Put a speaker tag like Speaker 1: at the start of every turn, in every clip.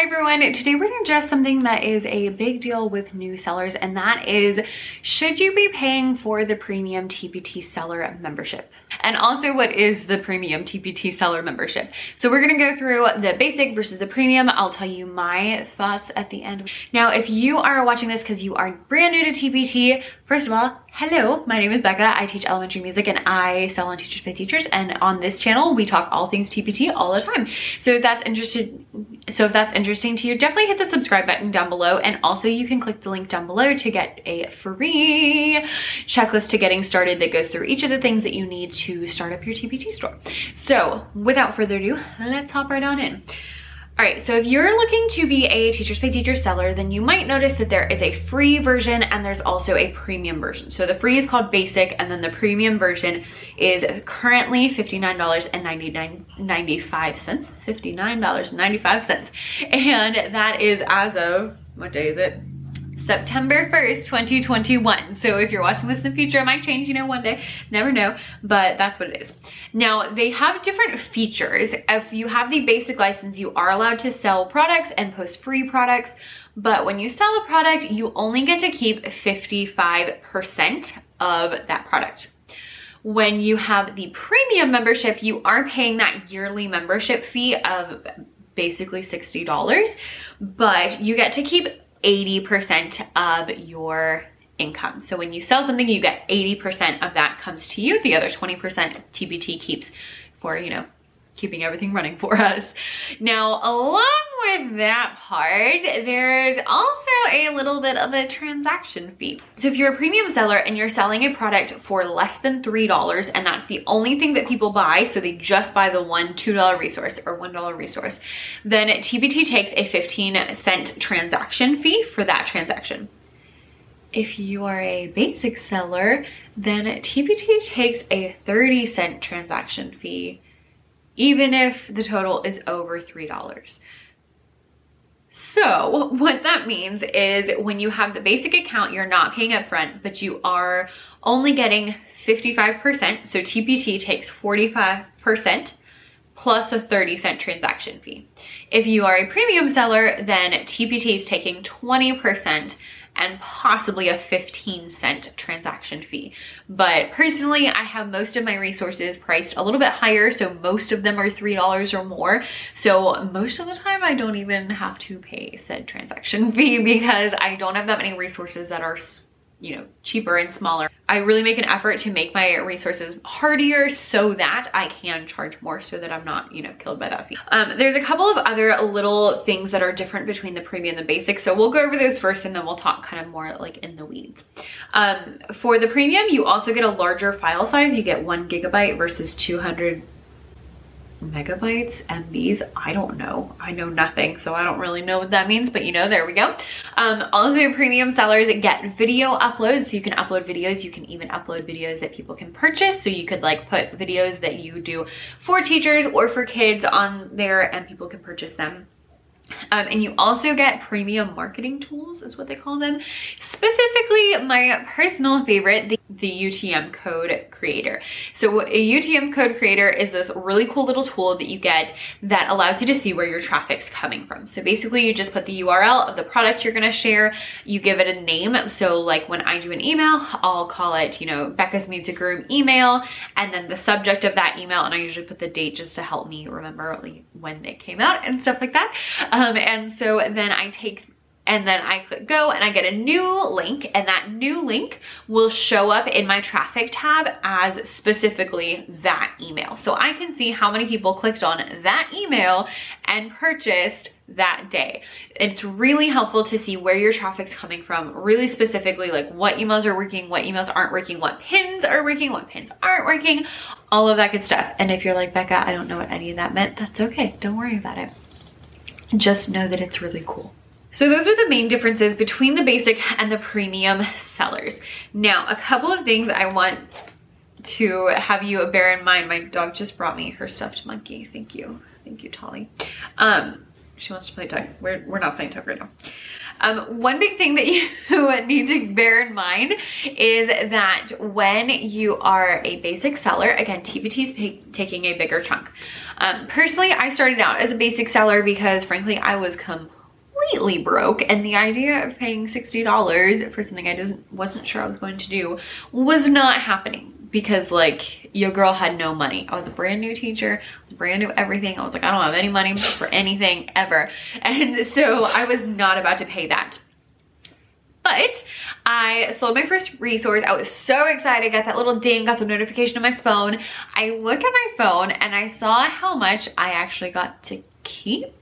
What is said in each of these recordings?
Speaker 1: Hi everyone, today we're gonna address something that is a big deal with new sellers and that is, should you be paying for the premium TPT seller membership? And also what is the premium TPT seller membership? So we're gonna go through the basic versus the premium. I'll tell you my thoughts at the end. Now, if you are watching this because you are brand new to TPT, first of all, hello, my name is Becca. I teach elementary music and I sell on Teachers Pay Teachers. And on this channel, we talk all things TPT all the time. So if that's interested, so if that's interesting to you, definitely hit the subscribe button down below. And also you can click the link down below to get a free checklist to getting started that goes through each of the things that you need to start up your TPT store. So without further ado, let's hop right on in. All right, so if you're looking to be a Teachers Pay Teacher seller, then you might notice that there is a free version and there's also a premium version. So the free is called basic and then the premium version is currently $59.95, $59.95. And that is as of, what day is it? September 1st, 2021. So if you're watching this in the future, it might change, you know, one day, never know, but that's what it is. Now, they have different features. If you have the basic license, you are allowed to sell products and post free products, but when you sell a product, you only get to keep 55% of that product. When you have the premium membership, you are paying that yearly membership fee of basically $60, but you get to keep 80% of your income. So when you sell something, you get 80% of that comes to you. The other 20% TPT keeps for, you know, keeping everything running for us. Now, along with that part, there's also a little bit of a transaction fee. So if you're a premium seller and you're selling a product for less than $3 and that's the only thing that people buy, so they just buy the one $2 resource or $1 resource, then TPT takes a 15 cent transaction fee for that transaction. If you are a basic seller, then TPT takes a 30 cent transaction fee even if the total is over $3. So what that means is when you have the basic account, you're not paying upfront, but you are only getting 55%. So TPT takes 45% plus a 30 cent transaction fee. If you are a premium seller, then TPT is taking 20% and possibly a 15 cent transaction fee. But personally, I have most of my resources priced a little bit higher, so most of them are $3 or more. So most of the time I don't even have to pay said transaction fee because I don't have that many resources that are you know, cheaper and smaller. I really make an effort to make my resources hardier so that I can charge more so that I'm not, you know, killed by that fee. Um, there's a couple of other little things that are different between the premium and the basic. So we'll go over those first and then we'll talk kind of more like in the weeds. Um, for the premium, you also get a larger file size. You get one gigabyte versus 200 megabytes and these I don't know. I know nothing, so I don't really know what that means, but you know, there we go. Um, also, premium sellers get video uploads, so you can upload videos. You can even upload videos that people can purchase. So you could like put videos that you do for teachers or for kids on there and people can purchase them um, and you also get premium marketing tools is what they call them. Specifically, my personal favorite, the, the UTM code creator. So a UTM code creator is this really cool little tool that you get that allows you to see where your traffic's coming from. So basically you just put the URL of the product you're gonna share, you give it a name. So like when I do an email, I'll call it, you know, Becca's Music Room email, and then the subject of that email, and I usually put the date just to help me remember when it came out and stuff like that. Um, Um, and so then I take and then I click go and I get a new link and that new link will show up in my traffic tab as specifically that email. So I can see how many people clicked on that email and purchased that day. It's really helpful to see where your traffic's coming from, really specifically like what emails are working, what emails aren't working, what pins are working, what pins aren't working, all of that good stuff. And if you're like, Becca, I don't know what any of that meant, that's okay. Don't worry about it just know that it's really cool. So those are the main differences between the basic and the premium sellers. Now, a couple of things I want to have you bear in mind. My dog just brought me her stuffed monkey. Thank you. Thank you, Tolly. Um, she wants to play tug. We're, we're not playing tug right now. Um, one big thing that you need to bear in mind is that when you are a basic seller, again, TPT is taking a bigger chunk. Um, personally, I started out as a basic seller because frankly, I was completely broke and the idea of paying $60 for something I just wasn't sure I was going to do was not happening because like your girl had no money. I was a brand new teacher, brand new everything. I was like, I don't have any money for anything ever. And so I was not about to pay that. But I sold my first resource. I was so excited, got that little ding, got the notification on my phone. I look at my phone and I saw how much I actually got to keep.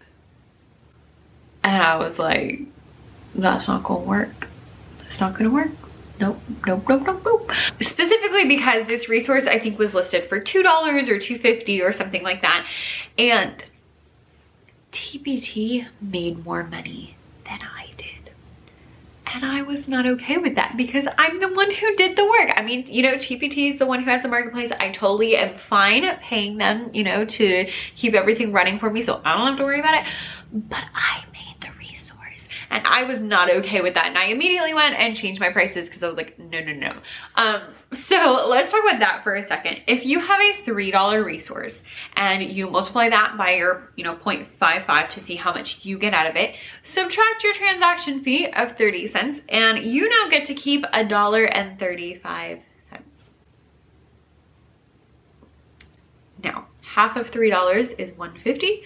Speaker 1: And I was like, that's not gonna work. That's not gonna work nope, nope, nope, nope, nope. Specifically because this resource I think was listed for $2 or 250 or something like that. And TPT made more money than I did. And I was not okay with that because I'm the one who did the work. I mean, you know, TPT is the one who has the marketplace. I totally am fine paying them, you know, to keep everything running for me so I don't have to worry about it. But I and I was not okay with that. And I immediately went and changed my prices because I was like, no, no, no. Um, so let's talk about that for a second. If you have a $3 resource and you multiply that by your, you know, 0.55 to see how much you get out of it, subtract your transaction fee of 30 cents and you now get to keep a dollar and 35 cents. Now, half of $3 is 150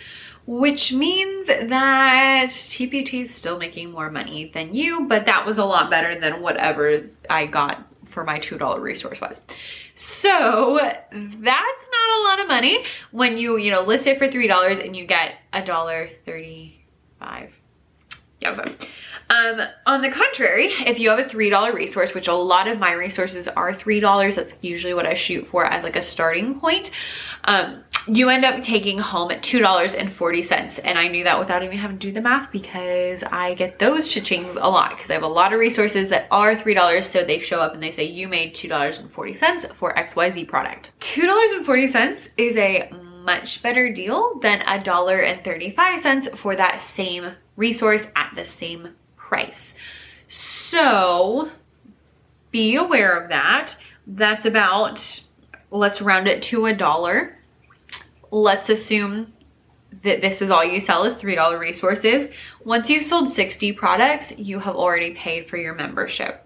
Speaker 1: which means that TPT is still making more money than you, but that was a lot better than whatever I got for my $2 resource was. So that's not a lot of money when you, you know, list it for $3 and you get a dollar 35. Yeah. Um, on the contrary, if you have a $3 resource, which a lot of my resources are $3, that's usually what I shoot for as like a starting point. Um, you end up taking home $2.40. And I knew that without even having to do the math because I get those cha-chings a lot because I have a lot of resources that are $3. So they show up and they say you made $2.40 for XYZ product. $2.40 is a much better deal than $1.35 for that same resource at the same price. So be aware of that. That's about, let's round it to a dollar let's assume that this is all you sell is $3 resources. Once you've sold 60 products, you have already paid for your membership.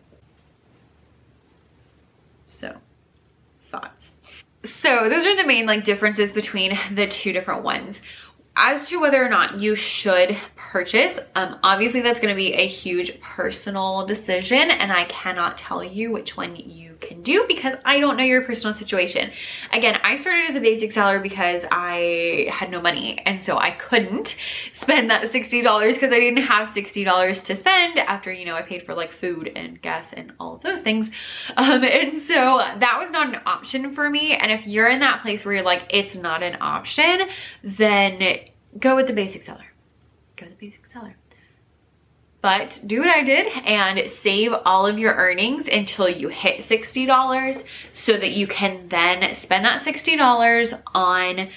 Speaker 1: So, thoughts. So those are the main like differences between the two different ones as to whether or not you should purchase, um, obviously that's to be a huge personal decision and I cannot tell you which one you can do because I don't know your personal situation. Again, I started as a basic seller because I had no money and so I couldn't spend that $60 because I didn't have $60 to spend after, you know, I paid for like food and gas and all of those things. Um, and so that was not an option for me. And if you're in that place where you're like, it's not an option, then go with the basic seller. Go with the basic seller. But do what I did and save all of your earnings until you hit $60 so that you can then spend that $60 on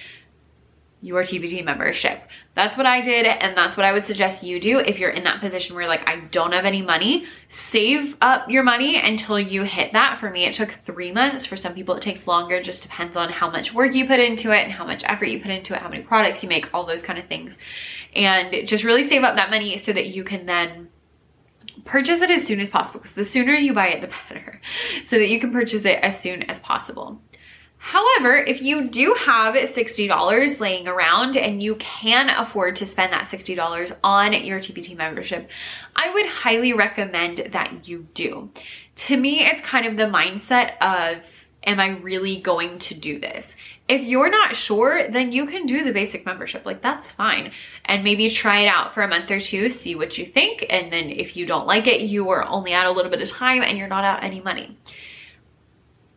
Speaker 1: your TPT membership. That's what I did and that's what I would suggest you do if you're in that position where like, I don't have any money. Save up your money until you hit that. For me, it took three months. For some people, it takes longer. It just depends on how much work you put into it and how much effort you put into it, how many products you make, all those kind of things. And just really save up that money so that you can then purchase it as soon as possible because the sooner you buy it, the better. So that you can purchase it as soon as possible. However, if you do have $60 laying around and you can afford to spend that $60 on your TPT membership, I would highly recommend that you do. To me, it's kind of the mindset of, am I really going to do this? If you're not sure, then you can do the basic membership. Like that's fine. And maybe try it out for a month or two, see what you think. And then if you don't like it, you are only out a little bit of time and you're not out any money.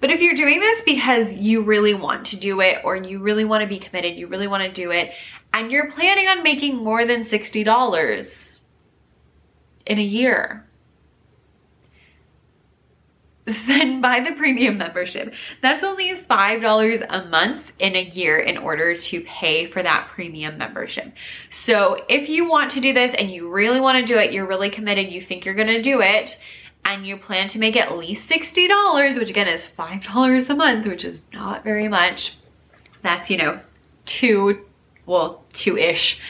Speaker 1: But if you're doing this because you really want to do it or you really want to be committed, you really want to do it, and you're planning on making more than $60 in a year, then buy the premium membership. That's only $5 a month in a year in order to pay for that premium membership. So if you want to do this and you really want to do it, you're really committed, you think you're going to do it, and you plan to make at least $60, which again is $5 a month, which is not very much. That's, you know, two, well, two-ish,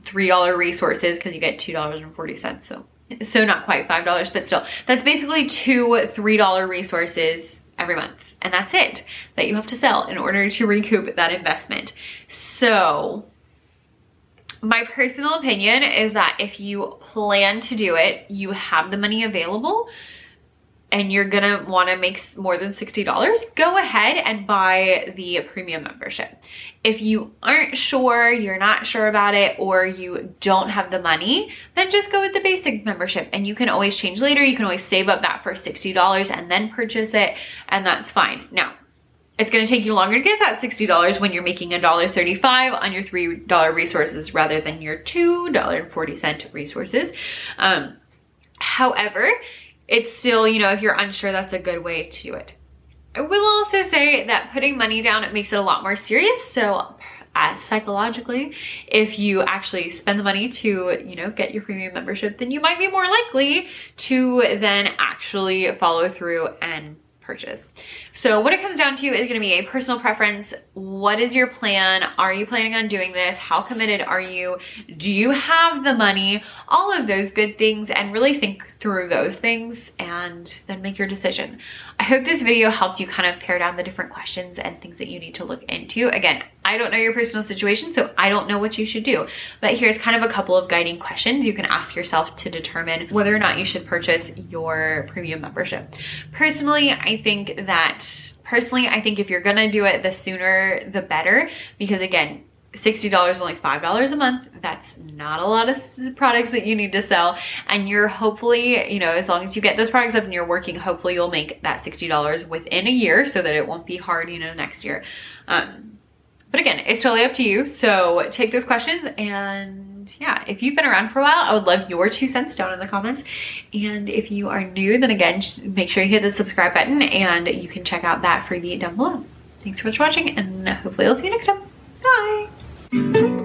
Speaker 1: $3 resources because you get $2.40. So so not quite $5, but still. That's basically two $3 resources every month. And that's it that you have to sell in order to recoup that investment. So my personal opinion is that if you plan to do it, you have the money available, and you're gonna wanna make more than $60, go ahead and buy the premium membership. If you aren't sure, you're not sure about it, or you don't have the money, then just go with the basic membership and you can always change later. You can always save up that first $60 and then purchase it, and that's fine. Now, it's gonna take you longer to get that $60 when you're making $1.35 on your $3 resources rather than your $2.40 resources. Um, however, it's still, you know, if you're unsure, that's a good way to do it. I will also say that putting money down, it makes it a lot more serious. So uh, psychologically, if you actually spend the money to, you know, get your premium membership, then you might be more likely to then actually follow through and purchase. So what it comes down to is gonna be a personal preference. What is your plan? Are you planning on doing this? How committed are you? Do you have the money? All of those good things and really think through those things and then make your decision. I hope this video helped you kind of pare down the different questions and things that you need to look into. Again, I don't know your personal situation, so I don't know what you should do. But here's kind of a couple of guiding questions you can ask yourself to determine whether or not you should purchase your premium membership. Personally, I think that personally, I think if you're gonna do it, the sooner the better, because again, $60 is only $5 a month. That's not a lot of products that you need to sell. And you're hopefully, you know, as long as you get those products up and you're working, hopefully you'll make that $60 within a year so that it won't be hard, you know, next year. Um, but again, it's totally up to you. So take those questions and yeah, if you've been around for a while, I would love your two cents down in the comments. And if you are new, then again, make sure you hit the subscribe button and you can check out that freebie down below. Thanks so much for watching and hopefully I'll see you next time. Bye.